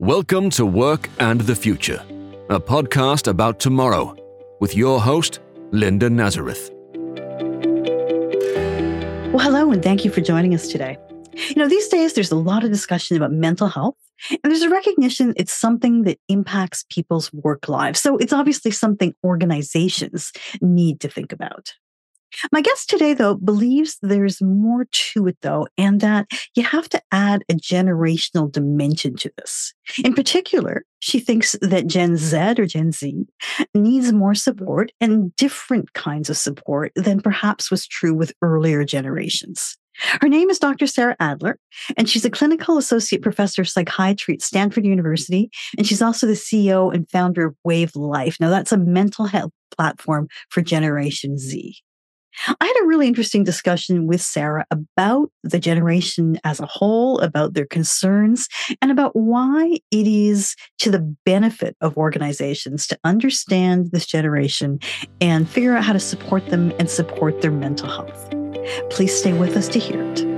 Welcome to Work and the Future, a podcast about tomorrow with your host, Linda Nazareth. Well, hello, and thank you for joining us today. You know, these days there's a lot of discussion about mental health, and there's a recognition it's something that impacts people's work lives. So it's obviously something organizations need to think about. My guest today, though, believes there's more to it, though, and that you have to add a generational dimension to this. In particular, she thinks that Gen Z or Gen Z needs more support and different kinds of support than perhaps was true with earlier generations. Her name is Dr. Sarah Adler, and she's a clinical associate professor of psychiatry at Stanford University. And she's also the CEO and founder of Wave Life. Now, that's a mental health platform for Generation Z. I had a really interesting discussion with Sarah about the generation as a whole, about their concerns, and about why it is to the benefit of organizations to understand this generation and figure out how to support them and support their mental health. Please stay with us to hear it.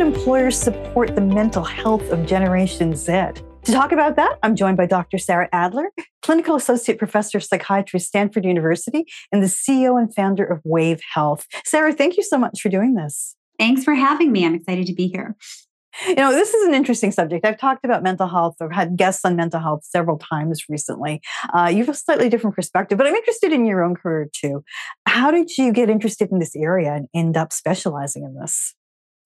Can employers support the mental health of Generation Z? To talk about that, I'm joined by Dr. Sarah Adler, Clinical Associate Professor of Psychiatry at Stanford University and the CEO and founder of Wave Health. Sarah, thank you so much for doing this. Thanks for having me. I'm excited to be here. You know, this is an interesting subject. I've talked about mental health or had guests on mental health several times recently. Uh, you have a slightly different perspective, but I'm interested in your own career too. How did you get interested in this area and end up specializing in this?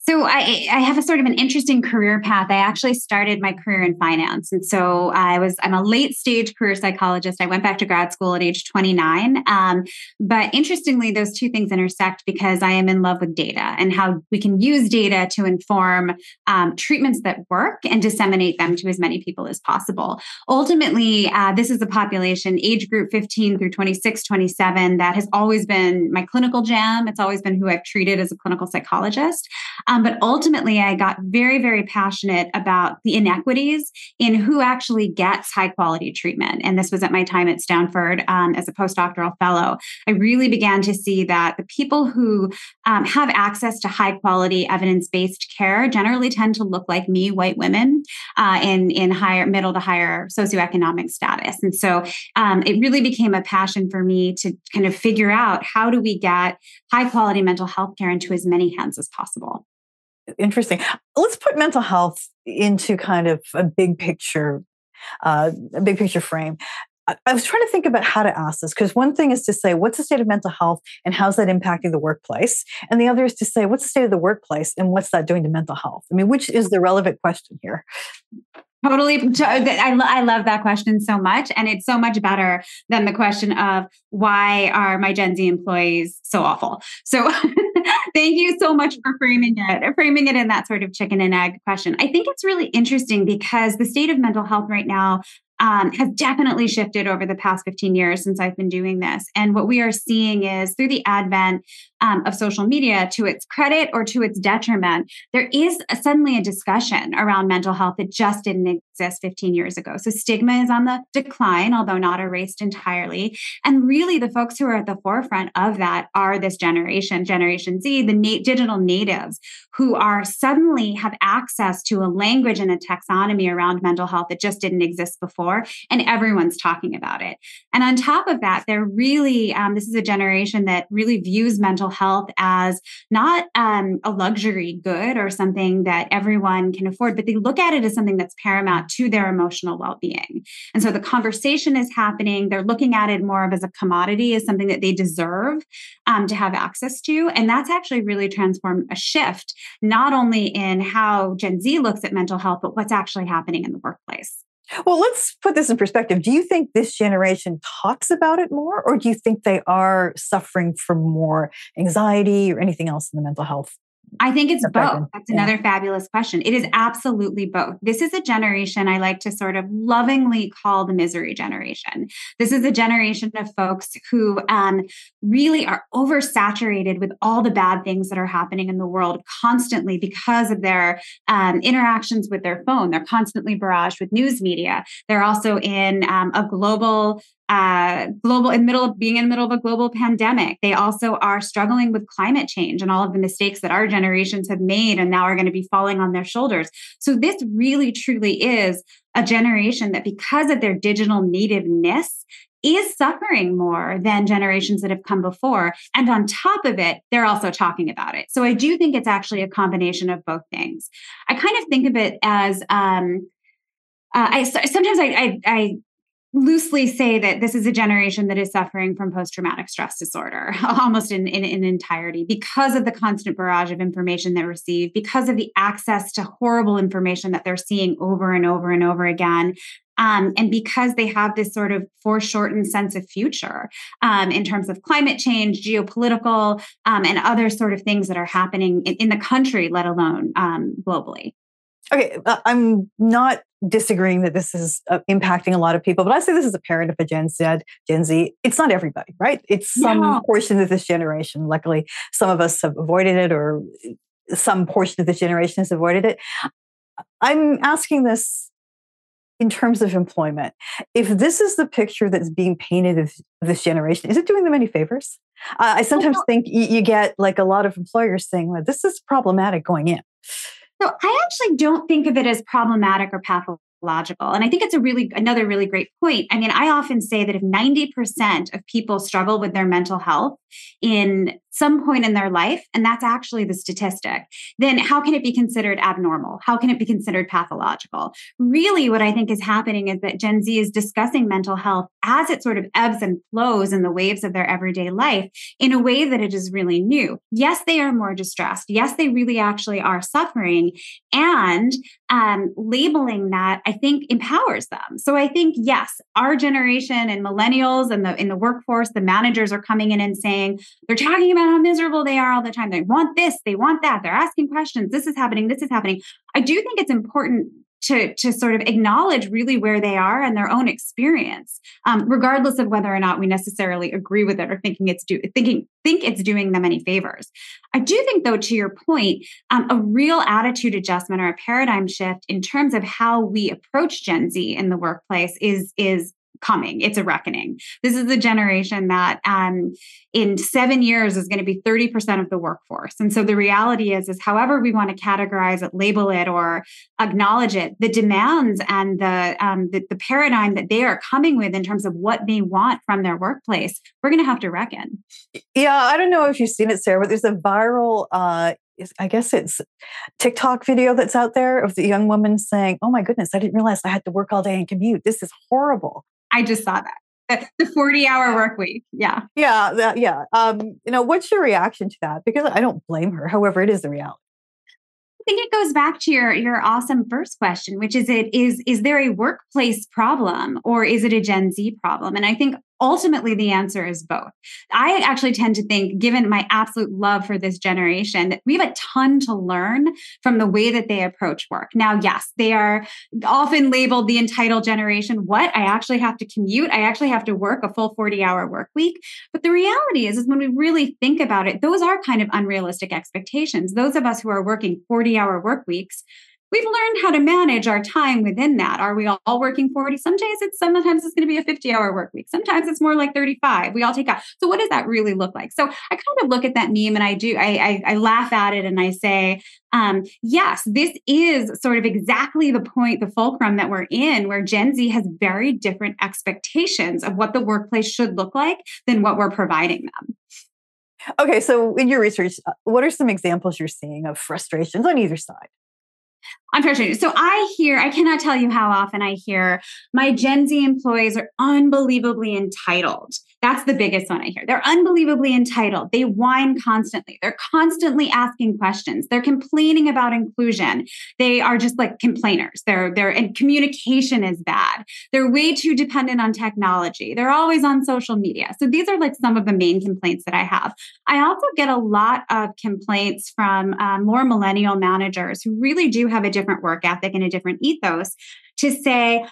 So I, I have a sort of an interesting career path. I actually started my career in finance, and so I was I'm a late stage career psychologist. I went back to grad school at age 29. Um, but interestingly, those two things intersect because I am in love with data and how we can use data to inform um, treatments that work and disseminate them to as many people as possible. Ultimately, uh, this is a population age group 15 through 26, 27 that has always been my clinical jam. It's always been who I've treated as a clinical psychologist. Um, but ultimately, I got very, very passionate about the inequities in who actually gets high quality treatment. And this was at my time at Stanford um, as a postdoctoral fellow. I really began to see that the people who um, have access to high quality evidence based care generally tend to look like me, white women, uh, in, in higher, middle to higher socioeconomic status. And so um, it really became a passion for me to kind of figure out how do we get high quality mental health care into as many hands as possible interesting. Let's put mental health into kind of a big picture, uh, a big picture frame. I, I was trying to think about how to ask this because one thing is to say, what's the state of mental health and how's that impacting the workplace? And the other is to say, what's the state of the workplace and what's that doing to mental health? I mean, which is the relevant question here? Totally. I, I love that question so much. And it's so much better than the question of why are my Gen Z employees so awful? So thank you so much for framing it, framing it in that sort of chicken and egg question. I think it's really interesting because the state of mental health right now um, has definitely shifted over the past 15 years since I've been doing this. And what we are seeing is through the advent um, of social media, to its credit or to its detriment, there is a, suddenly a discussion around mental health that just didn't exist 15 years ago. So stigma is on the decline, although not erased entirely. And really, the folks who are at the forefront of that are this generation, Generation Z, the na- digital natives, who are suddenly have access to a language and a taxonomy around mental health that just didn't exist before. And everyone's talking about it. And on top of that, they're really, um, this is a generation that really views mental health as not um, a luxury good or something that everyone can afford, but they look at it as something that's paramount to their emotional well being. And so the conversation is happening. They're looking at it more of as a commodity, as something that they deserve um, to have access to. And that's actually really transformed a shift, not only in how Gen Z looks at mental health, but what's actually happening in the workplace. Well, let's put this in perspective. Do you think this generation talks about it more, or do you think they are suffering from more anxiety or anything else in the mental health I think it's both. That's yeah. another fabulous question. It is absolutely both. This is a generation I like to sort of lovingly call the misery generation. This is a generation of folks who um, really are oversaturated with all the bad things that are happening in the world constantly because of their um, interactions with their phone. They're constantly barraged with news media. They're also in um, a global uh, global in middle of being in the middle of a global pandemic. They also are struggling with climate change and all of the mistakes that our generations have made and now are going to be falling on their shoulders. So this really truly is a generation that because of their digital nativeness is suffering more than generations that have come before. And on top of it, they're also talking about it. So I do think it's actually a combination of both things. I kind of think of it as um, uh, I sometimes I, I, I loosely say that this is a generation that is suffering from post-traumatic stress disorder almost in, in, in, entirety because of the constant barrage of information they receive because of the access to horrible information that they're seeing over and over and over again um, and because they have this sort of foreshortened sense of future um, in terms of climate change, geopolitical, um, and other sort of things that are happening in, in the country, let alone um, globally. Okay, uh, I'm not disagreeing that this is uh, impacting a lot of people, but I say this is a parent of a Gen Z. Gen Z. It's not everybody, right? It's some yeah. portion of this generation. Luckily, some of us have avoided it, or some portion of this generation has avoided it. I'm asking this in terms of employment. If this is the picture that's being painted of this generation, is it doing them any favors? Uh, I sometimes think you, you get like a lot of employers saying, well, this is problematic going in. So I actually don't think of it as problematic or pathological. And I think it's a really another really great point. I mean, I often say that if 90% of people struggle with their mental health in some point in their life, and that's actually the statistic, then how can it be considered abnormal? How can it be considered pathological? Really, what I think is happening is that Gen Z is discussing mental health as it sort of ebbs and flows in the waves of their everyday life in a way that it is really new. Yes, they are more distressed. Yes, they really actually are suffering. And um, labeling that, I think, empowers them. So I think, yes, our generation and millennials and the in the workforce, the managers are coming in and saying, they're talking about how miserable they are all the time. They want this, they want that. They're asking questions. This is happening. This is happening. I do think it's important to, to sort of acknowledge really where they are and their own experience, um, regardless of whether or not we necessarily agree with it or thinking it's do thinking think it's doing them any favors. I do think, though, to your point, um, a real attitude adjustment or a paradigm shift in terms of how we approach Gen Z in the workplace is is coming. It's a reckoning. This is a generation that um, in seven years is going to be 30% of the workforce. And so the reality is, is however we want to categorize it, label it, or acknowledge it, the demands and the, um, the, the paradigm that they are coming with in terms of what they want from their workplace, we're going to have to reckon. Yeah, I don't know if you've seen it, Sarah, but there's a viral uh, I guess it's TikTok video that's out there of the young woman saying, "Oh my goodness, I didn't realize I had to work all day and commute. This is horrible." I just saw that. The 40 hour work week. Yeah. Yeah. That, yeah. Um, you know, what's your reaction to that? Because I don't blame her. However, it is the reality. I think it goes back to your your awesome first question, which is it is is there a workplace problem or is it a Gen Z problem? And I think ultimately the answer is both. I actually tend to think, given my absolute love for this generation, that we have a ton to learn from the way that they approach work. Now, yes, they are often labeled the entitled generation. What? I actually have to commute. I actually have to work a full 40 hour work week. But the reality is, is when we really think about it, those are kind of unrealistic expectations. Those of us who are working 40 hour work weeks, we've learned how to manage our time within that. Are we all working 40? Some days it's sometimes it's going to be a 50 hour work week. Sometimes it's more like 35. We all take out. So what does that really look like? So I kind of look at that meme and I do, I, I, I laugh at it and I say, um, yes, this is sort of exactly the point, the fulcrum that we're in, where Gen Z has very different expectations of what the workplace should look like than what we're providing them. Okay, so in your research, uh, what are some examples you're seeing of frustrations on either side? Unfortunately, So I hear, I cannot tell you how often I hear my Gen Z employees are unbelievably entitled. That's the biggest one I hear. They're unbelievably entitled. They whine constantly. They're constantly asking questions. They're complaining about inclusion. They are just like complainers. They're they're and communication is bad. They're way too dependent on technology. They're always on social media. So these are like some of the main complaints that I have. I also get a lot of complaints from um, more millennial managers who really do have a different work ethic and a different ethos to say,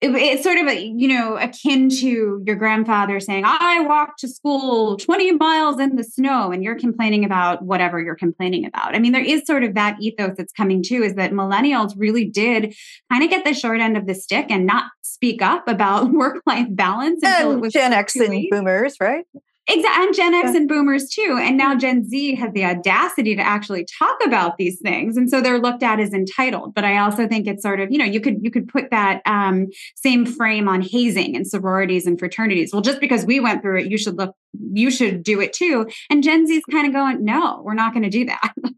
it, it's sort of a, you know akin to your grandfather saying i walked to school 20 miles in the snow and you're complaining about whatever you're complaining about. I mean there is sort of that ethos that's coming too is that millennials really did kind of get the short end of the stick and not speak up about work life balance and gen x and boomers right Exactly. And Gen X and boomers too. And now Gen Z has the audacity to actually talk about these things. And so they're looked at as entitled. But I also think it's sort of, you know, you could you could put that um, same frame on hazing and sororities and fraternities. Well, just because we went through it, you should look, you should do it too. And Gen Z is kind of going, no, we're not going to do that.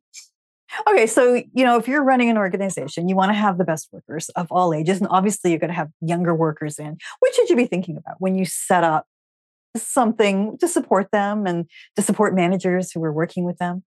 Okay, so you know, if you're running an organization, you want to have the best workers of all ages, and obviously you're going to have younger workers in. What should you be thinking about when you set up something to support them and to support managers who are working with them?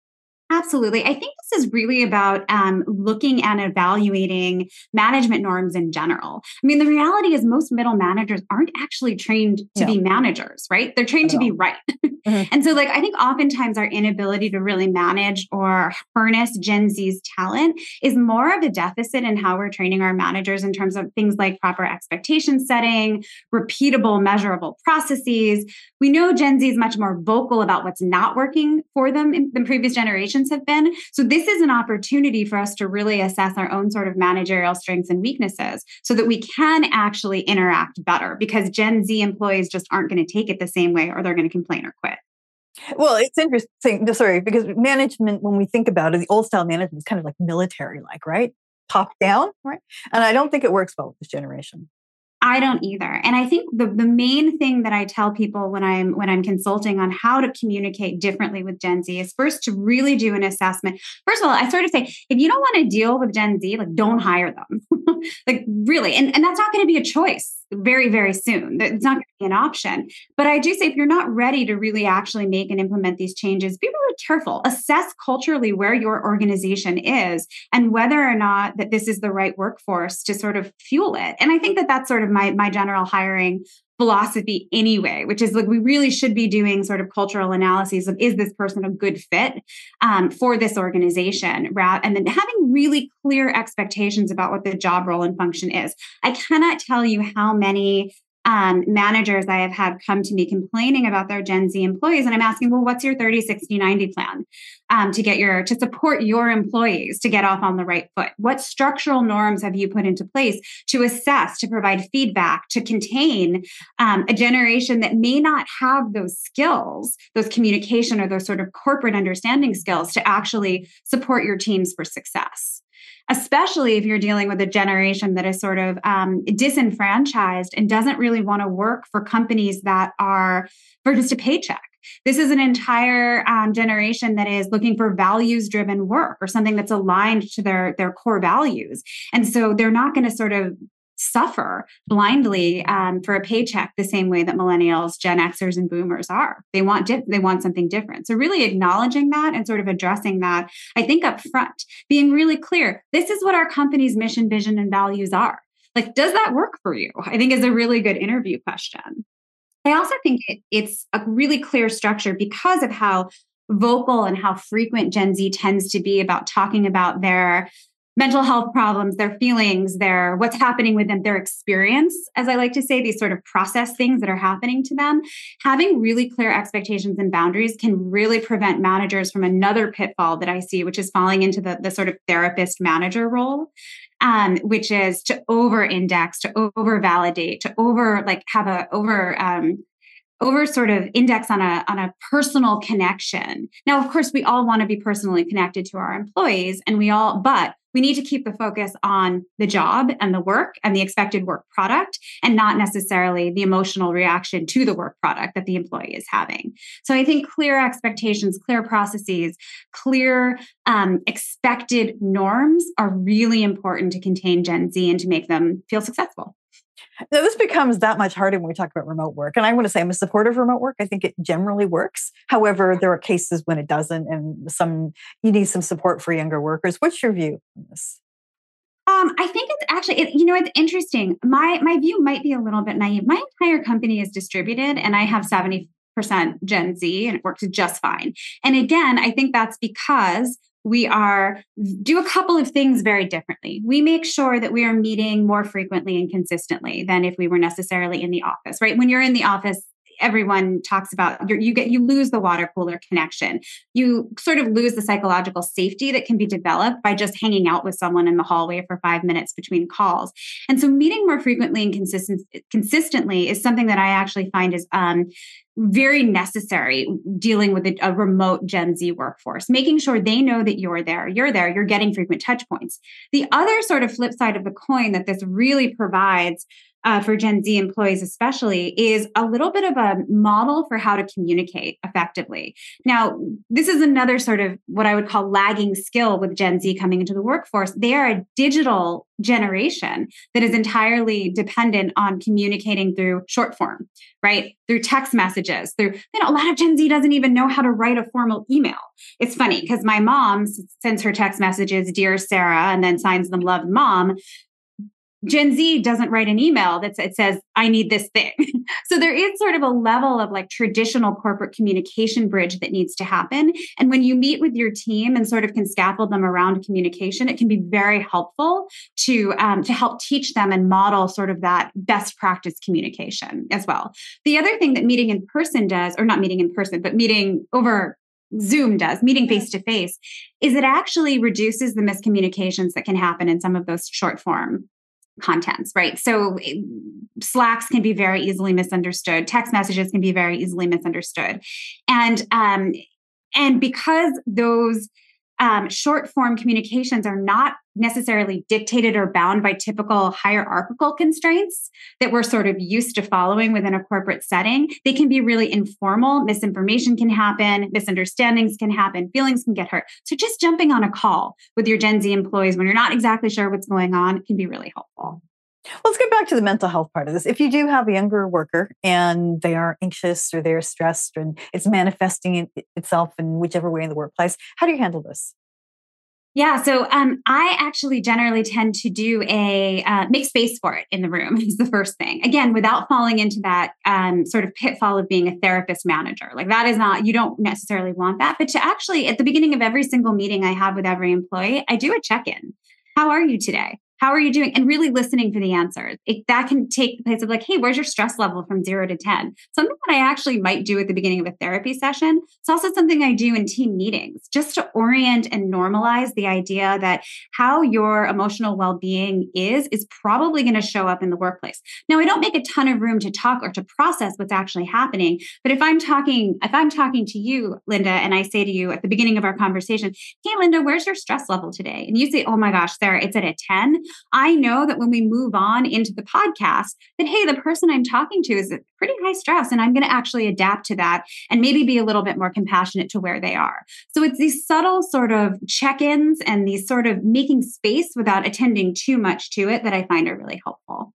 Absolutely. I think is really about um, looking and evaluating management norms in general. I mean, the reality is most middle managers aren't actually trained to be managers, right? They're trained to be right. Mm-hmm. and so, like, I think oftentimes our inability to really manage or harness Gen Z's talent is more of a deficit in how we're training our managers in terms of things like proper expectation setting, repeatable, measurable processes. We know Gen Z is much more vocal about what's not working for them the previous generations have been. So, this is an opportunity for us to really assess our own sort of managerial strengths and weaknesses so that we can actually interact better because Gen Z employees just aren't going to take it the same way or they're going to complain or quit. Well, it's interesting. Sarah, because management, when we think about it, the old style management is kind of like military like, right? Top down, right? And I don't think it works well with this generation. I don't either. And I think the, the main thing that I tell people when I'm when I'm consulting on how to communicate differently with Gen Z is first to really do an assessment. First of all, I sort of say, if you don't want to deal with Gen Z, like don't hire them. like really. And, and that's not going to be a choice very, very soon. It's not mm-hmm. going to be an option. But I do say if you're not ready to really actually make and implement these changes, be really careful. Assess culturally where your organization is and whether or not that this is the right workforce to sort of fuel it. And I think that that's sort of my my general hiring philosophy anyway, which is like we really should be doing sort of cultural analyses of is this person a good fit um, for this organization, right? and then having really clear expectations about what the job role and function is. I cannot tell you how many um, managers I have had come to me complaining about their Gen Z employees. And I'm asking, well, what's your 30, 60, 90 plan um, to get your, to support your employees to get off on the right foot? What structural norms have you put into place to assess, to provide feedback, to contain um, a generation that may not have those skills, those communication or those sort of corporate understanding skills to actually support your teams for success? Especially if you're dealing with a generation that is sort of um, disenfranchised and doesn't really want to work for companies that are for just a paycheck. This is an entire um, generation that is looking for values driven work or something that's aligned to their, their core values. And so they're not going to sort of suffer blindly um, for a paycheck the same way that millennials, Gen Xers, and Boomers are. They want di- they want something different. So really acknowledging that and sort of addressing that, I think up front, being really clear. This is what our company's mission, vision, and values are. Like, does that work for you? I think is a really good interview question. I also think it, it's a really clear structure because of how vocal and how frequent Gen Z tends to be about talking about their mental health problems, their feelings, their what's happening with them, their experience, as I like to say, these sort of process things that are happening to them. Having really clear expectations and boundaries can really prevent managers from another pitfall that I see, which is falling into the, the sort of therapist manager role. Um, which is to over index, to over validate, to over like have a over um, over sort of index on a on a personal connection. Now, of course, we all want to be personally connected to our employees, and we all, but we need to keep the focus on the job and the work and the expected work product and not necessarily the emotional reaction to the work product that the employee is having. So I think clear expectations, clear processes, clear um, expected norms are really important to contain Gen Z and to make them feel successful. Now, this becomes that much harder when we talk about remote work. And I want to say I'm a supporter of remote work. I think it generally works. However, there are cases when it doesn't, and some you need some support for younger workers. What's your view on this? Um, I think it's actually, it, you know, it's interesting. My my view might be a little bit naive. My entire company is distributed, and I have seventy percent Gen Z, and it works just fine. And again, I think that's because we are do a couple of things very differently. We make sure that we are meeting more frequently and consistently than if we were necessarily in the office, right? When you're in the office, everyone talks about you get you lose the water cooler connection you sort of lose the psychological safety that can be developed by just hanging out with someone in the hallway for five minutes between calls and so meeting more frequently and consistent, consistently is something that i actually find is um, very necessary dealing with a, a, remote Gen Z workforce, making sure they know that you're there, you're there, you're getting frequent touch points. The other sort of flip side of the coin that this really provides uh, for Gen Z employees, especially, is a little bit of a model for how to communicate effectively. Now, this is another sort of what I would call lagging skill with Gen Z coming into the workforce. They are a digital generation that is entirely dependent on communicating through short form, right? Through text messages. Through, you know, a lot of Gen Z doesn't even know how to write a formal email. It's funny because my mom sends her text messages, Dear Sarah, and then signs them Love Mom. Gen Z doesn't write an email that it says, I need this thing. so there is sort of a level of like traditional corporate communication bridge that needs to happen. And when you meet with your team and sort of can scaffold them around communication, it can be very helpful to, um, to help teach them and model sort of that best practice communication as well. The other thing that meeting in person does, or not meeting in person, but meeting over Zoom does, meeting face to face, is it actually reduces the miscommunications that can happen in some of those short form contents, right? So eh, Slacks can be very easily misunderstood. Text messages can be very easily misunderstood, and um, and because those um, short form communications are not necessarily dictated or bound by typical hierarchical constraints that we're sort of used to following within a corporate setting. They can be really informal. Misinformation can happen, misunderstandings can happen, feelings can get hurt. So just jumping on a call with your Gen Z employees when you're not exactly sure what's going on can be really helpful. Let's get back to the mental health part of this. If you do have a younger worker and they are anxious or they're stressed and it's manifesting itself in whichever way in the workplace, how do you handle this? Yeah, so um, I actually generally tend to do a uh, make space for it in the room is the first thing. Again, without falling into that um, sort of pitfall of being a therapist manager. Like that is not you don't necessarily want that, but to actually at the beginning of every single meeting I have with every employee, I do a check in. How are you today? How are you doing? And really listening for the answers. It, that can take the place of like hey where's your stress level from 0 to 10 something that i actually might do at the beginning of a therapy session it's also something i do in team meetings just to orient and normalize the idea that how your emotional well-being is is probably going to show up in the workplace. Now i don't make a ton of room to talk or to process what's actually happening but if i'm talking if i'm talking to you linda and i say to you at the beginning of our conversation hey linda where's your stress level today? And you say oh my gosh sarah it's at a 10 I know that when we move on into the podcast, that hey, the person I'm talking to is pretty high stress, and I'm going to actually adapt to that and maybe be a little bit more compassionate to where they are. So it's these subtle sort of check ins and these sort of making space without attending too much to it that I find are really helpful.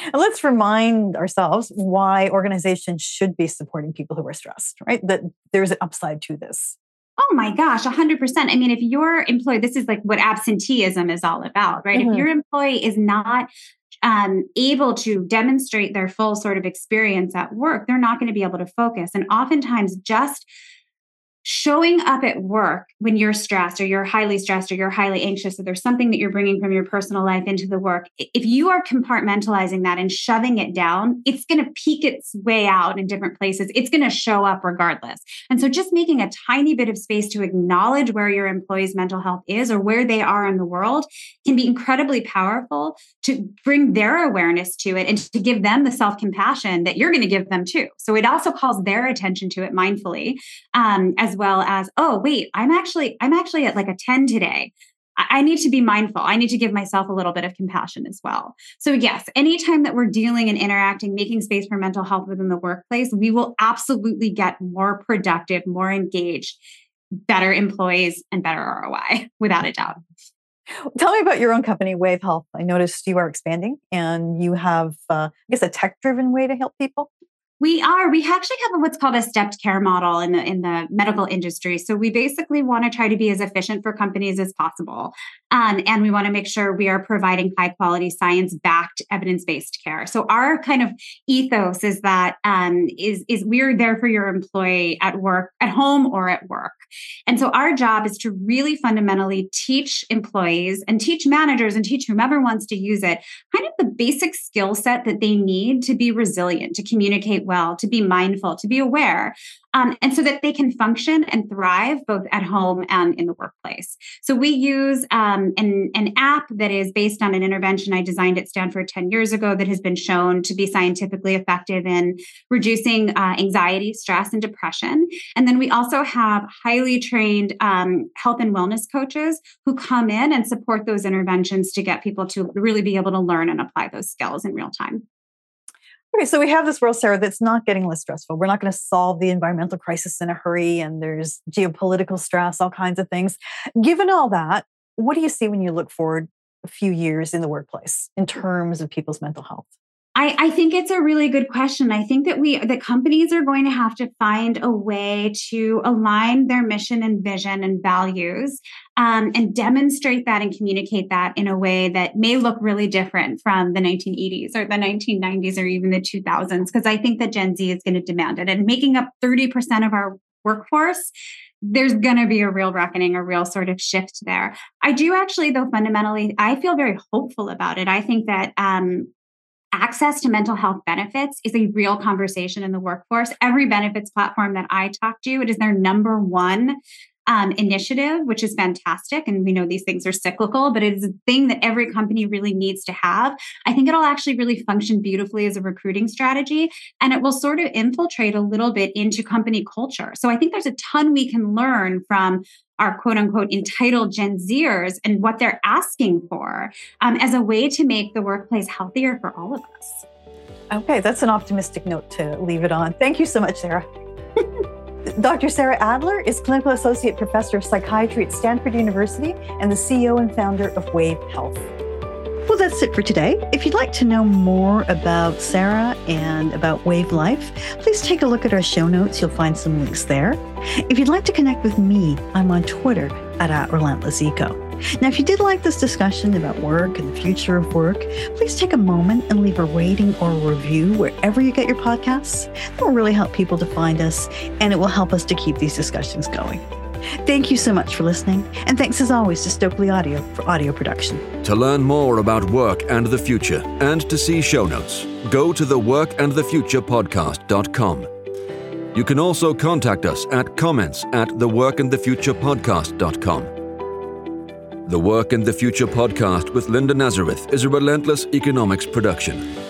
And let's remind ourselves why organizations should be supporting people who are stressed, right? That there's an upside to this. Oh my gosh, 100%. I mean, if your employee, this is like what absenteeism is all about, right? Mm-hmm. If your employee is not um, able to demonstrate their full sort of experience at work, they're not going to be able to focus. And oftentimes, just showing up at work when you're stressed or you're highly stressed or you're highly anxious or there's something that you're bringing from your personal life into the work if you are compartmentalizing that and shoving it down it's going to peek its way out in different places. It's going to show up regardless. And so just making a tiny bit of space to acknowledge where your employees mental health is or where they are in the world can be incredibly powerful to bring their awareness to it and to give them the self-compassion that you're going to give them too. So it also calls their attention to it mindfully um, as as well as, oh, wait, I'm actually, I'm actually at like a 10 today. I need to be mindful. I need to give myself a little bit of compassion as well. So, yes, anytime that we're dealing and interacting, making space for mental health within the workplace, we will absolutely get more productive, more engaged, better employees, and better ROI without a doubt. Tell me about your own company, Wave Health. I noticed you are expanding and you have, uh, I guess, a tech driven way to help people. We are. We actually have what's called a stepped care model in the in the medical industry. So we basically want to try to be as efficient for companies as possible, um, and we want to make sure we are providing high quality science backed evidence based care. So our kind of ethos is that um, is is we're there for your employee at work, at home, or at work. And so our job is to really fundamentally teach employees and teach managers and teach whomever wants to use it kind of the basic skill set that they need to be resilient, to communicate well, to be mindful, to be aware, um, and so that they can function and thrive both at home and in the workplace. So we use um, an, an app that is based on an intervention I designed at Stanford 10 years ago that has been shown to be scientifically effective in reducing uh, anxiety, stress, and depression. And then we also have highly trained um, health and wellness coaches who come in and support those interventions to get people to really be able to learn and apply those skills in real time. Okay, so we have this world, Sarah, that's not getting less stressful. We're not going to solve the environmental crisis in a hurry, and there's geopolitical stress, all kinds of things. Given all that, what do you see when you look forward a few years in the workplace in terms of people's mental health? I, I, think it's a really good question. I think that we, the companies are going to have to find a way to align their mission and vision and values um, and demonstrate that and communicate that in a way that may look really different from the 1980s or the 1990s or even the 2000s. Because I think that Gen Z is going to demand it. And making up 30% of our workforce, there's going to be a real reckoning, a real sort of shift there. I do actually, though, fundamentally, I feel very hopeful about it. I think that um, access to mental health benefits is a real conversation in the workforce. Every benefits platform that I talk to, it is their number one um, initiative, which is fantastic. And we know these things are cyclical, but it is a thing that every company really needs to have. I think it'll actually really function beautifully as a recruiting strategy and it will sort of infiltrate a little bit into company culture. So I think there's a ton we can learn from our quote unquote entitled Gen Zers and what they're asking for um, as a way to make the workplace healthier for all of us. Okay, that's an optimistic note to leave it on. Thank you so much, Sarah. Dr. Sarah Adler is Clinical Associate Professor of Psychiatry at Stanford University and the CEO and founder of Wave Health. Well, that's it for today. If you'd like to know more about Sarah and about Wave Life, please take a look at our show notes. You'll find some links there. If you'd like to connect with me, I'm on Twitter at, at RelentlessEco. Now, if you did like this discussion about work and the future of work, please take a moment and leave a rating or a review wherever you get your podcasts. That will really help people to find us, and it will help us to keep these discussions going. Thank you so much for listening, and thanks as always to Stokely Audio for audio production. To learn more about work and the future and to see show notes, go to the workandthefuturepodcast.com. You can also contact us at comments at theworkandthefuturepodcast.com. The Work and the Future podcast with Linda Nazareth is a relentless economics production.